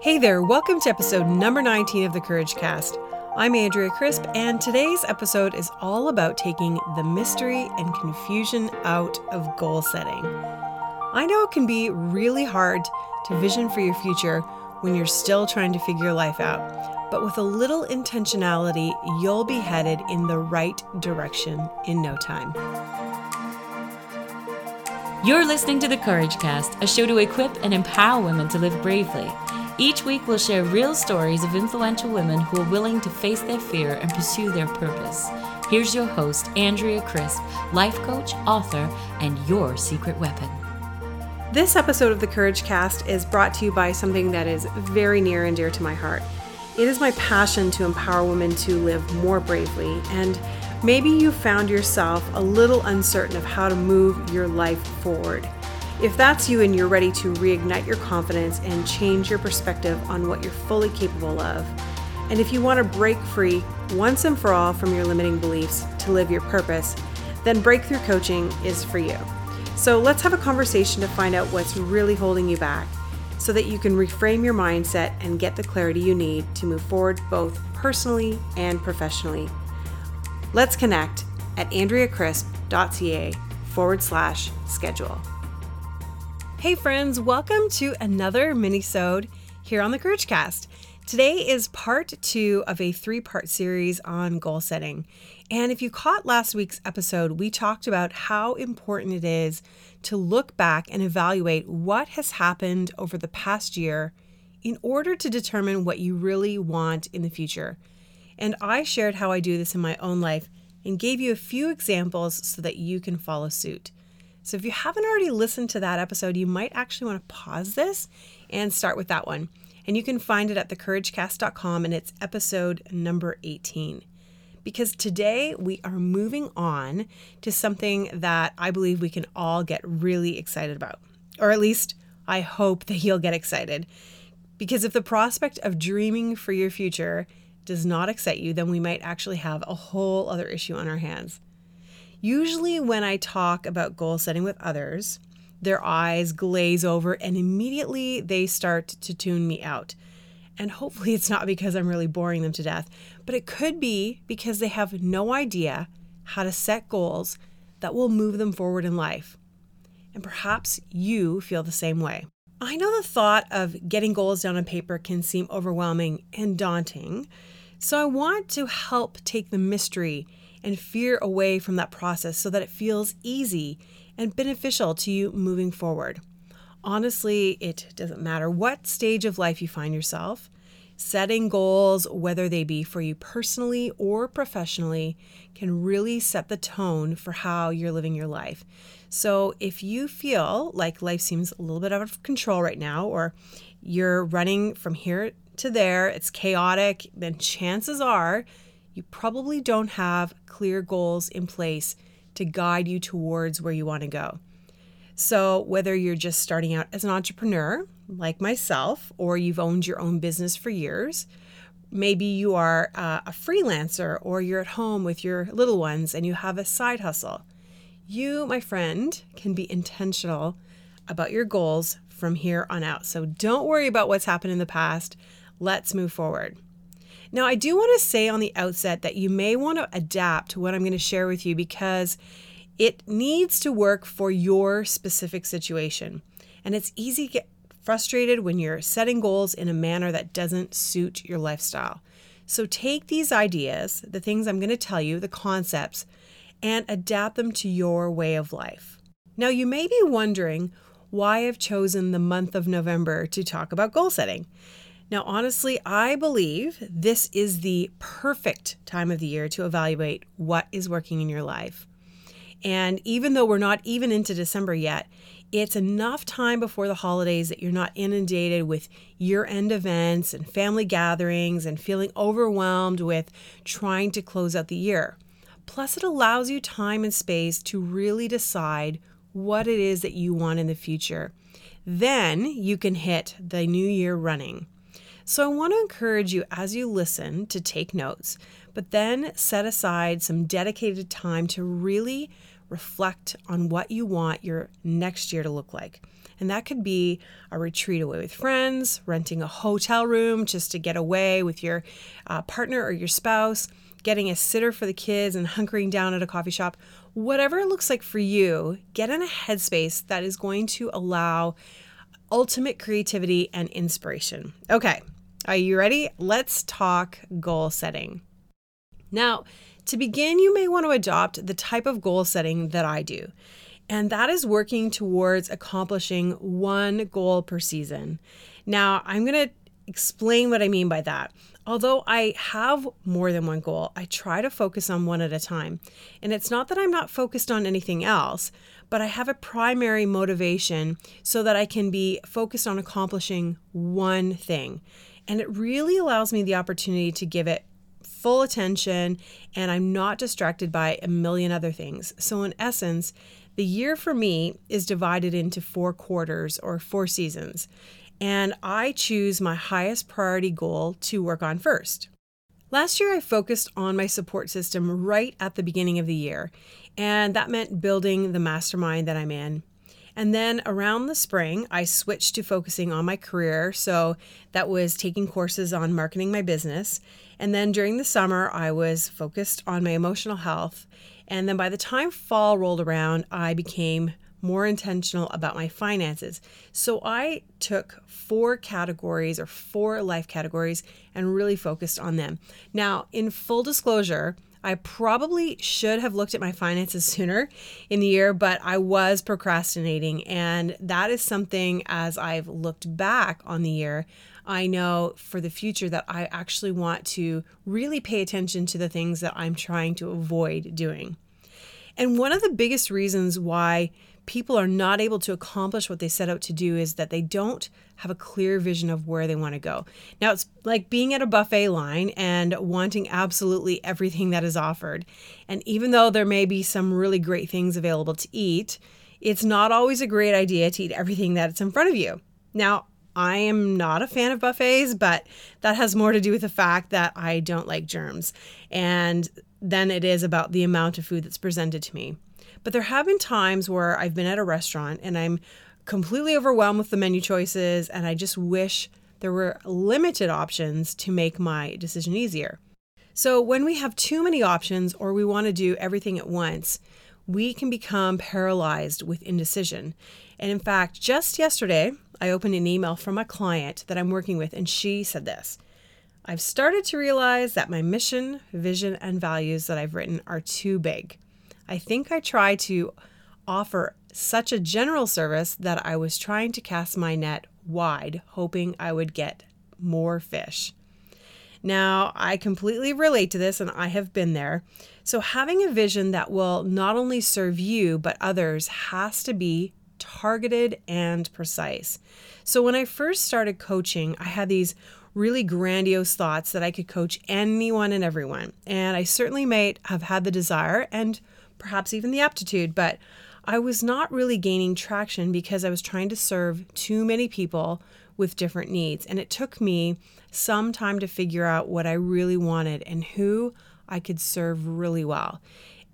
Hey there, welcome to episode number 19 of the Courage Cast. I'm Andrea Crisp, and today's episode is all about taking the mystery and confusion out of goal setting. I know it can be really hard to vision for your future when you're still trying to figure life out, but with a little intentionality, you'll be headed in the right direction in no time. You're listening to the Courage Cast, a show to equip and empower women to live bravely. Each week, we'll share real stories of influential women who are willing to face their fear and pursue their purpose. Here's your host, Andrea Crisp, life coach, author, and your secret weapon. This episode of the Courage Cast is brought to you by something that is very near and dear to my heart. It is my passion to empower women to live more bravely, and maybe you found yourself a little uncertain of how to move your life forward. If that's you and you're ready to reignite your confidence and change your perspective on what you're fully capable of, and if you want to break free once and for all from your limiting beliefs to live your purpose, then Breakthrough Coaching is for you. So let's have a conversation to find out what's really holding you back so that you can reframe your mindset and get the clarity you need to move forward both personally and professionally. Let's connect at andreacrisp.ca forward slash schedule. Hey friends, welcome to another mini-sode here on the Courage Cast. Today is part two of a three-part series on goal setting. And if you caught last week's episode, we talked about how important it is to look back and evaluate what has happened over the past year in order to determine what you really want in the future. And I shared how I do this in my own life and gave you a few examples so that you can follow suit. So if you haven't already listened to that episode, you might actually want to pause this and start with that one. And you can find it at thecouragecast.com and it's episode number 18. Because today we are moving on to something that I believe we can all get really excited about. Or at least I hope that you'll get excited. Because if the prospect of dreaming for your future does not excite you, then we might actually have a whole other issue on our hands. Usually, when I talk about goal setting with others, their eyes glaze over and immediately they start to tune me out. And hopefully, it's not because I'm really boring them to death, but it could be because they have no idea how to set goals that will move them forward in life. And perhaps you feel the same way. I know the thought of getting goals down on paper can seem overwhelming and daunting, so I want to help take the mystery and fear away from that process so that it feels easy and beneficial to you moving forward. Honestly, it doesn't matter what stage of life you find yourself. Setting goals, whether they be for you personally or professionally, can really set the tone for how you're living your life. So, if you feel like life seems a little bit out of control right now, or you're running from here to there, it's chaotic, then chances are you probably don't have clear goals in place to guide you towards where you want to go. So, whether you're just starting out as an entrepreneur, like myself, or you've owned your own business for years, maybe you are uh, a freelancer or you're at home with your little ones and you have a side hustle, you, my friend, can be intentional about your goals from here on out. So, don't worry about what's happened in the past. Let's move forward. Now, I do want to say on the outset that you may want to adapt what I'm going to share with you because it needs to work for your specific situation. And it's easy to get frustrated when you're setting goals in a manner that doesn't suit your lifestyle. So take these ideas, the things I'm going to tell you, the concepts, and adapt them to your way of life. Now, you may be wondering why I've chosen the month of November to talk about goal setting. Now, honestly, I believe this is the perfect time of the year to evaluate what is working in your life. And even though we're not even into December yet, it's enough time before the holidays that you're not inundated with year end events and family gatherings and feeling overwhelmed with trying to close out the year. Plus, it allows you time and space to really decide what it is that you want in the future. Then you can hit the new year running. So I want to encourage you as you listen to take notes, but then set aside some dedicated time to really reflect on what you want your next year to look like. And that could be a retreat away with friends, renting a hotel room just to get away with your uh, partner or your spouse, getting a sitter for the kids, and hunkering down at a coffee shop. Whatever it looks like for you, get in a headspace that is going to allow ultimate creativity and inspiration. Okay, are you ready? Let's talk goal setting. Now, to begin, you may want to adopt the type of goal setting that I do, and that is working towards accomplishing one goal per season. Now, I'm going to explain what I mean by that. Although I have more than one goal, I try to focus on one at a time. And it's not that I'm not focused on anything else, but I have a primary motivation so that I can be focused on accomplishing one thing. And it really allows me the opportunity to give it full attention and I'm not distracted by a million other things. So, in essence, the year for me is divided into four quarters or four seasons, and I choose my highest priority goal to work on first. Last year, I focused on my support system right at the beginning of the year, and that meant building the mastermind that I'm in. And then around the spring, I switched to focusing on my career. So that was taking courses on marketing my business. And then during the summer, I was focused on my emotional health. And then by the time fall rolled around, I became more intentional about my finances. So I took four categories or four life categories and really focused on them. Now, in full disclosure, I probably should have looked at my finances sooner in the year, but I was procrastinating. And that is something as I've looked back on the year, I know for the future that I actually want to really pay attention to the things that I'm trying to avoid doing. And one of the biggest reasons why people are not able to accomplish what they set out to do is that they don't have a clear vision of where they want to go. Now, it's like being at a buffet line and wanting absolutely everything that is offered. And even though there may be some really great things available to eat, it's not always a great idea to eat everything that's in front of you. Now, I am not a fan of buffets, but that has more to do with the fact that I don't like germs. And then it is about the amount of food that's presented to me. But there have been times where I've been at a restaurant and I'm completely overwhelmed with the menu choices and I just wish there were limited options to make my decision easier. So, when we have too many options or we want to do everything at once, we can become paralyzed with indecision. And in fact, just yesterday, I opened an email from a client that I'm working with, and she said this I've started to realize that my mission, vision, and values that I've written are too big. I think I try to offer such a general service that I was trying to cast my net wide, hoping I would get more fish. Now, I completely relate to this and I have been there. So, having a vision that will not only serve you but others has to be targeted and precise. So, when I first started coaching, I had these really grandiose thoughts that I could coach anyone and everyone. And I certainly might have had the desire and perhaps even the aptitude, but I was not really gaining traction because I was trying to serve too many people with different needs. And it took me some time to figure out what I really wanted and who I could serve really well.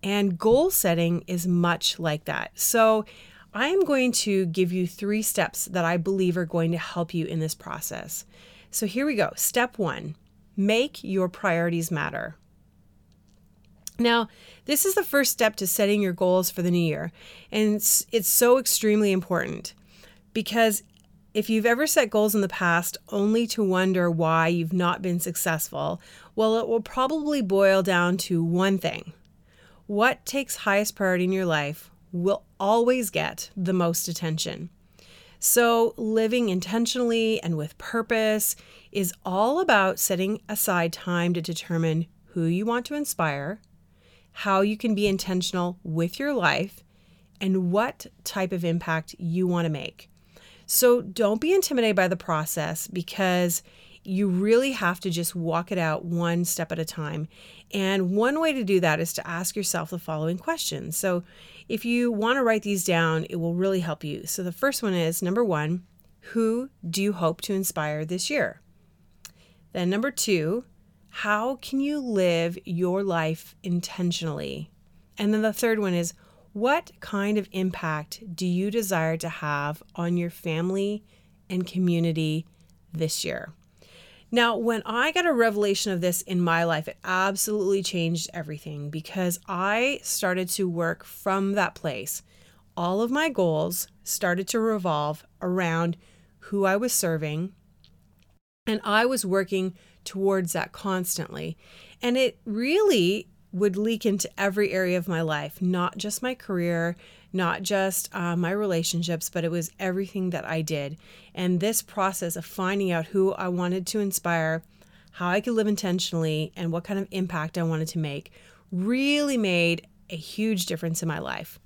And goal setting is much like that. So, I am going to give you three steps that I believe are going to help you in this process. So, here we go. Step one make your priorities matter. Now, this is the first step to setting your goals for the new year. And it's, it's so extremely important because if you've ever set goals in the past only to wonder why you've not been successful, well, it will probably boil down to one thing what takes highest priority in your life will always get the most attention. So, living intentionally and with purpose is all about setting aside time to determine who you want to inspire, how you can be intentional with your life, and what type of impact you want to make. So don't be intimidated by the process because you really have to just walk it out one step at a time. And one way to do that is to ask yourself the following questions. So if you want to write these down, it will really help you. So the first one is number one, who do you hope to inspire this year? Then number two, how can you live your life intentionally? And then the third one is What kind of impact do you desire to have on your family and community this year? Now, when I got a revelation of this in my life, it absolutely changed everything because I started to work from that place. All of my goals started to revolve around who I was serving, and I was working towards that constantly. And it really would leak into every area of my life, not just my career, not just uh, my relationships, but it was everything that I did. And this process of finding out who I wanted to inspire, how I could live intentionally, and what kind of impact I wanted to make really made a huge difference in my life.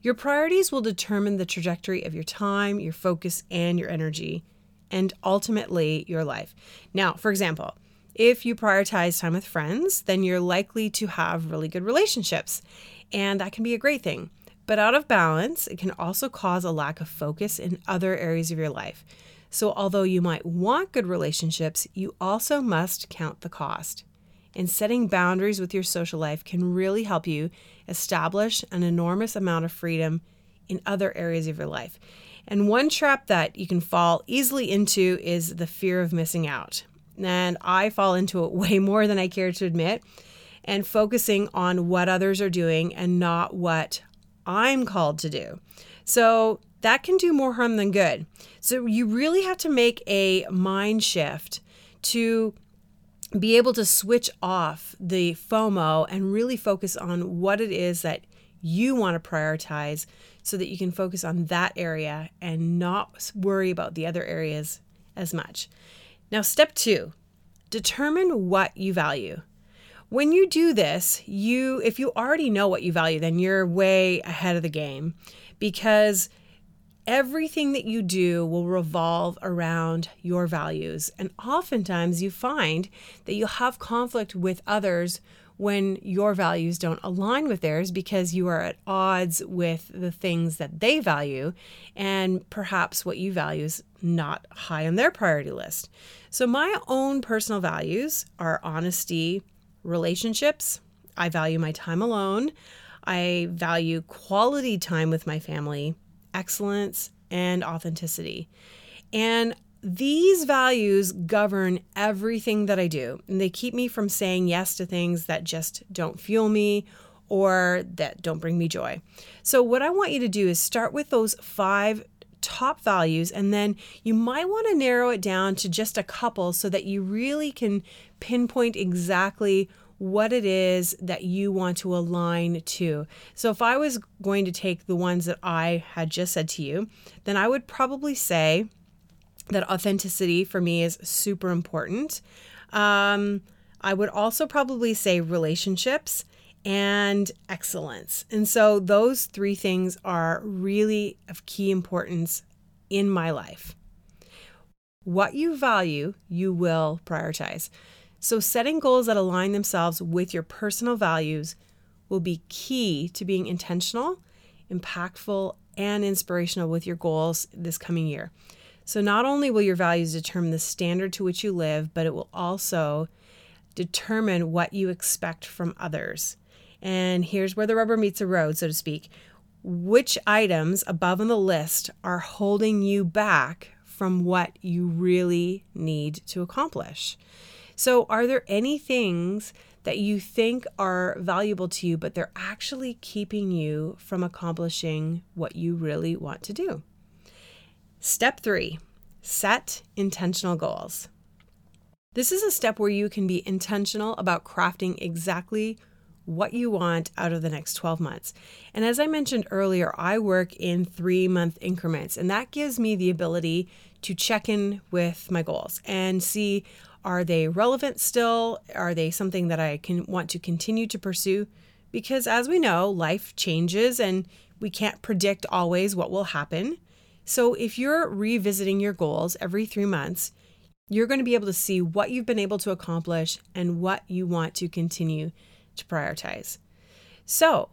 Your priorities will determine the trajectory of your time, your focus, and your energy, and ultimately your life. Now, for example, if you prioritize time with friends, then you're likely to have really good relationships, and that can be a great thing. But out of balance, it can also cause a lack of focus in other areas of your life. So, although you might want good relationships, you also must count the cost. And setting boundaries with your social life can really help you establish an enormous amount of freedom in other areas of your life. And one trap that you can fall easily into is the fear of missing out. And I fall into it way more than I care to admit, and focusing on what others are doing and not what I'm called to do. So that can do more harm than good. So you really have to make a mind shift to be able to switch off the FOMO and really focus on what it is that you want to prioritize so that you can focus on that area and not worry about the other areas as much. Now, step two determine what you value. When you do this, you if you already know what you value, then you're way ahead of the game because everything that you do will revolve around your values. And oftentimes you find that you'll have conflict with others when your values don't align with theirs because you are at odds with the things that they value and perhaps what you value is not high on their priority list. So my own personal values are honesty, relationships. I value my time alone. I value quality time with my family, excellence, and authenticity. And these values govern everything that I do, and they keep me from saying yes to things that just don't fuel me or that don't bring me joy. So, what I want you to do is start with those five top values, and then you might want to narrow it down to just a couple so that you really can pinpoint exactly what it is that you want to align to. So, if I was going to take the ones that I had just said to you, then I would probably say that authenticity for me is super important. Um, I would also probably say relationships and excellence. And so, those three things are really of key importance in my life. What you value, you will prioritize. So, setting goals that align themselves with your personal values will be key to being intentional, impactful, and inspirational with your goals this coming year. So, not only will your values determine the standard to which you live, but it will also determine what you expect from others. And here's where the rubber meets the road, so to speak. Which items above on the list are holding you back from what you really need to accomplish? So, are there any things that you think are valuable to you, but they're actually keeping you from accomplishing what you really want to do? Step three set intentional goals. This is a step where you can be intentional about crafting exactly what you want out of the next 12 months. And as I mentioned earlier, I work in three month increments, and that gives me the ability to check in with my goals and see are they relevant still? Are they something that I can want to continue to pursue? Because as we know, life changes and we can't predict always what will happen. So if you're revisiting your goals every 3 months, you're going to be able to see what you've been able to accomplish and what you want to continue to prioritize. So,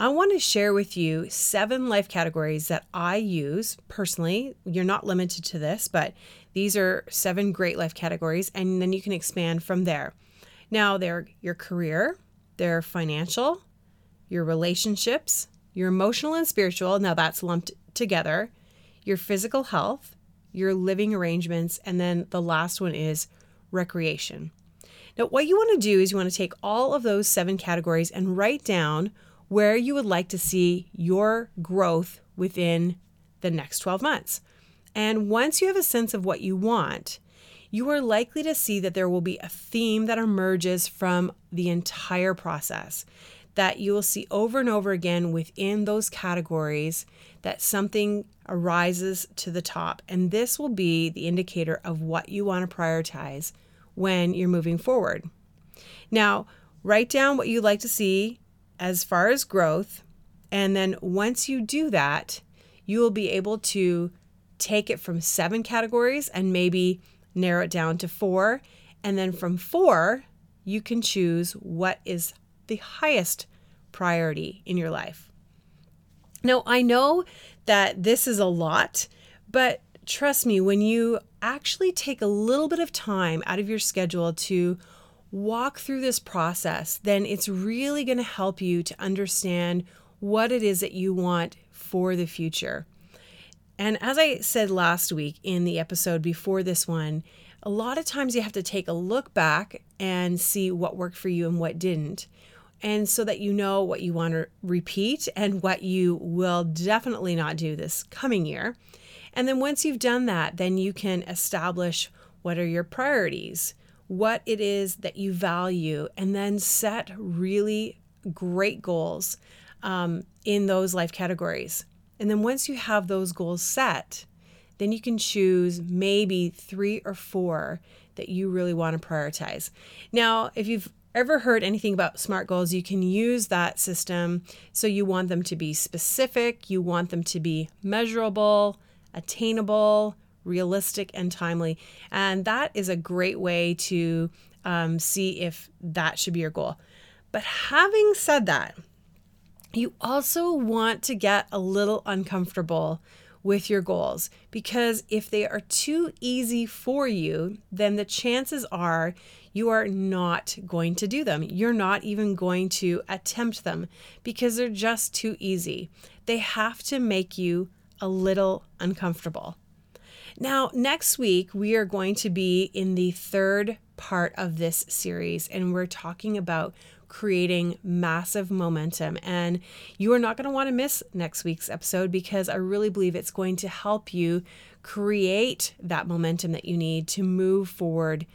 I want to share with you seven life categories that I use personally. You're not limited to this, but these are seven great life categories, and then you can expand from there. Now, they're your career, they're financial, your relationships, your emotional and spiritual, now that's lumped together, your physical health, your living arrangements, and then the last one is recreation. Now, what you want to do is you want to take all of those seven categories and write down where you would like to see your growth within the next 12 months. And once you have a sense of what you want, you are likely to see that there will be a theme that emerges from the entire process that you will see over and over again within those categories that something arises to the top. And this will be the indicator of what you want to prioritize when you're moving forward. Now, write down what you'd like to see as far as growth. And then once you do that, you will be able to take it from seven categories and maybe narrow it down to four. And then from four, you can choose what is the highest priority in your life. Now, I know that this is a lot, but trust me, when you actually take a little bit of time out of your schedule to walk through this process, then it's really going to help you to understand what it is that you want for the future. And as I said last week in the episode before this one, a lot of times you have to take a look back and see what worked for you and what didn't. And so that you know what you want to repeat and what you will definitely not do this coming year. And then once you've done that, then you can establish what are your priorities, what it is that you value, and then set really great goals um, in those life categories. And then once you have those goals set, then you can choose maybe three or four that you really want to prioritize. Now, if you've ever heard anything about SMART goals, you can use that system. So you want them to be specific, you want them to be measurable, attainable, realistic, and timely. And that is a great way to um, see if that should be your goal. But having said that, you also want to get a little uncomfortable with your goals because if they are too easy for you, then the chances are you are not going to do them. You're not even going to attempt them because they're just too easy. They have to make you a little uncomfortable. Now, next week, we are going to be in the third part of this series, and we're talking about creating massive momentum. And you are not going to want to miss next week's episode because I really believe it's going to help you create that momentum that you need to move forward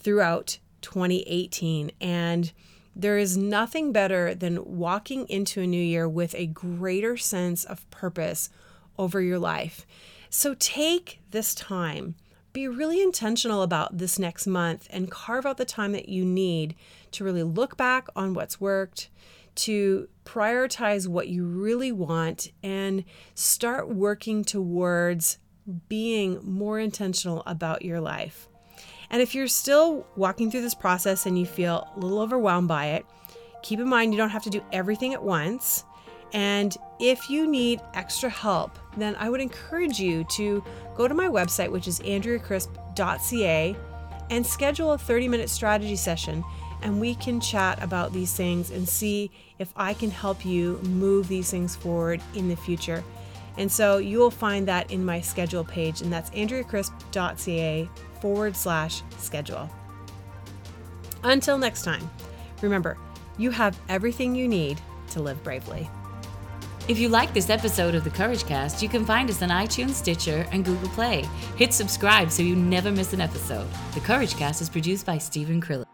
throughout 2018. And there is nothing better than walking into a new year with a greater sense of purpose over your life. So take this time be really intentional about this next month and carve out the time that you need to really look back on what's worked, to prioritize what you really want, and start working towards being more intentional about your life. And if you're still walking through this process and you feel a little overwhelmed by it, keep in mind you don't have to do everything at once. And if you need extra help, then I would encourage you to go to my website, which is andreacrisp.ca, and schedule a 30 minute strategy session. And we can chat about these things and see if I can help you move these things forward in the future. And so you will find that in my schedule page, and that's andreacrisp.ca forward slash schedule. Until next time, remember, you have everything you need to live bravely. If you like this episode of the Courage Cast, you can find us on iTunes, Stitcher, and Google Play. Hit subscribe so you never miss an episode. The Courage Cast is produced by Stephen Krillin.